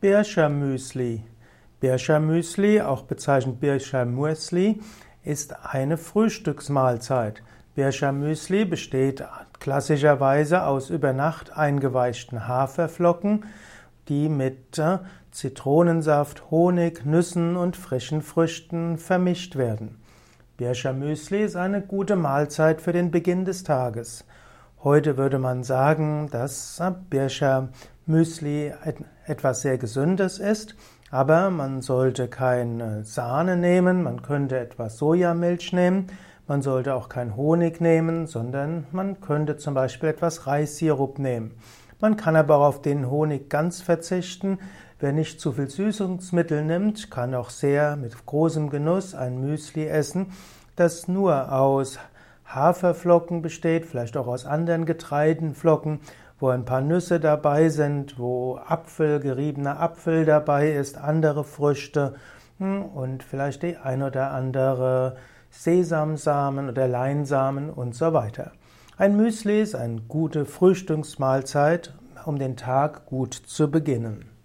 Bircher Müsli. Bircher Müsli, auch bezeichnet Bircher Muesli, ist eine Frühstücksmahlzeit. Bircher Müsli besteht klassischerweise aus über Nacht eingeweichten Haferflocken, die mit äh, Zitronensaft, Honig, Nüssen und frischen Früchten vermischt werden. Bircher Müsli ist eine gute Mahlzeit für den Beginn des Tages. Heute würde man sagen, dass Bircher Müsli etwas sehr Gesundes ist, aber man sollte keine Sahne nehmen, man könnte etwas Sojamilch nehmen, man sollte auch kein Honig nehmen, sondern man könnte zum Beispiel etwas Reissirup nehmen. Man kann aber auch auf den Honig ganz verzichten. Wer nicht zu viel Süßungsmittel nimmt, kann auch sehr mit großem Genuss ein Müsli essen, das nur aus Haferflocken besteht, vielleicht auch aus anderen Getreidenflocken, wo ein paar Nüsse dabei sind, wo Apfel, geriebener Apfel dabei ist, andere Früchte hm, und vielleicht die ein oder andere Sesamsamen oder Leinsamen und so weiter. Ein Müsli ist eine gute Frühstücksmahlzeit, um den Tag gut zu beginnen.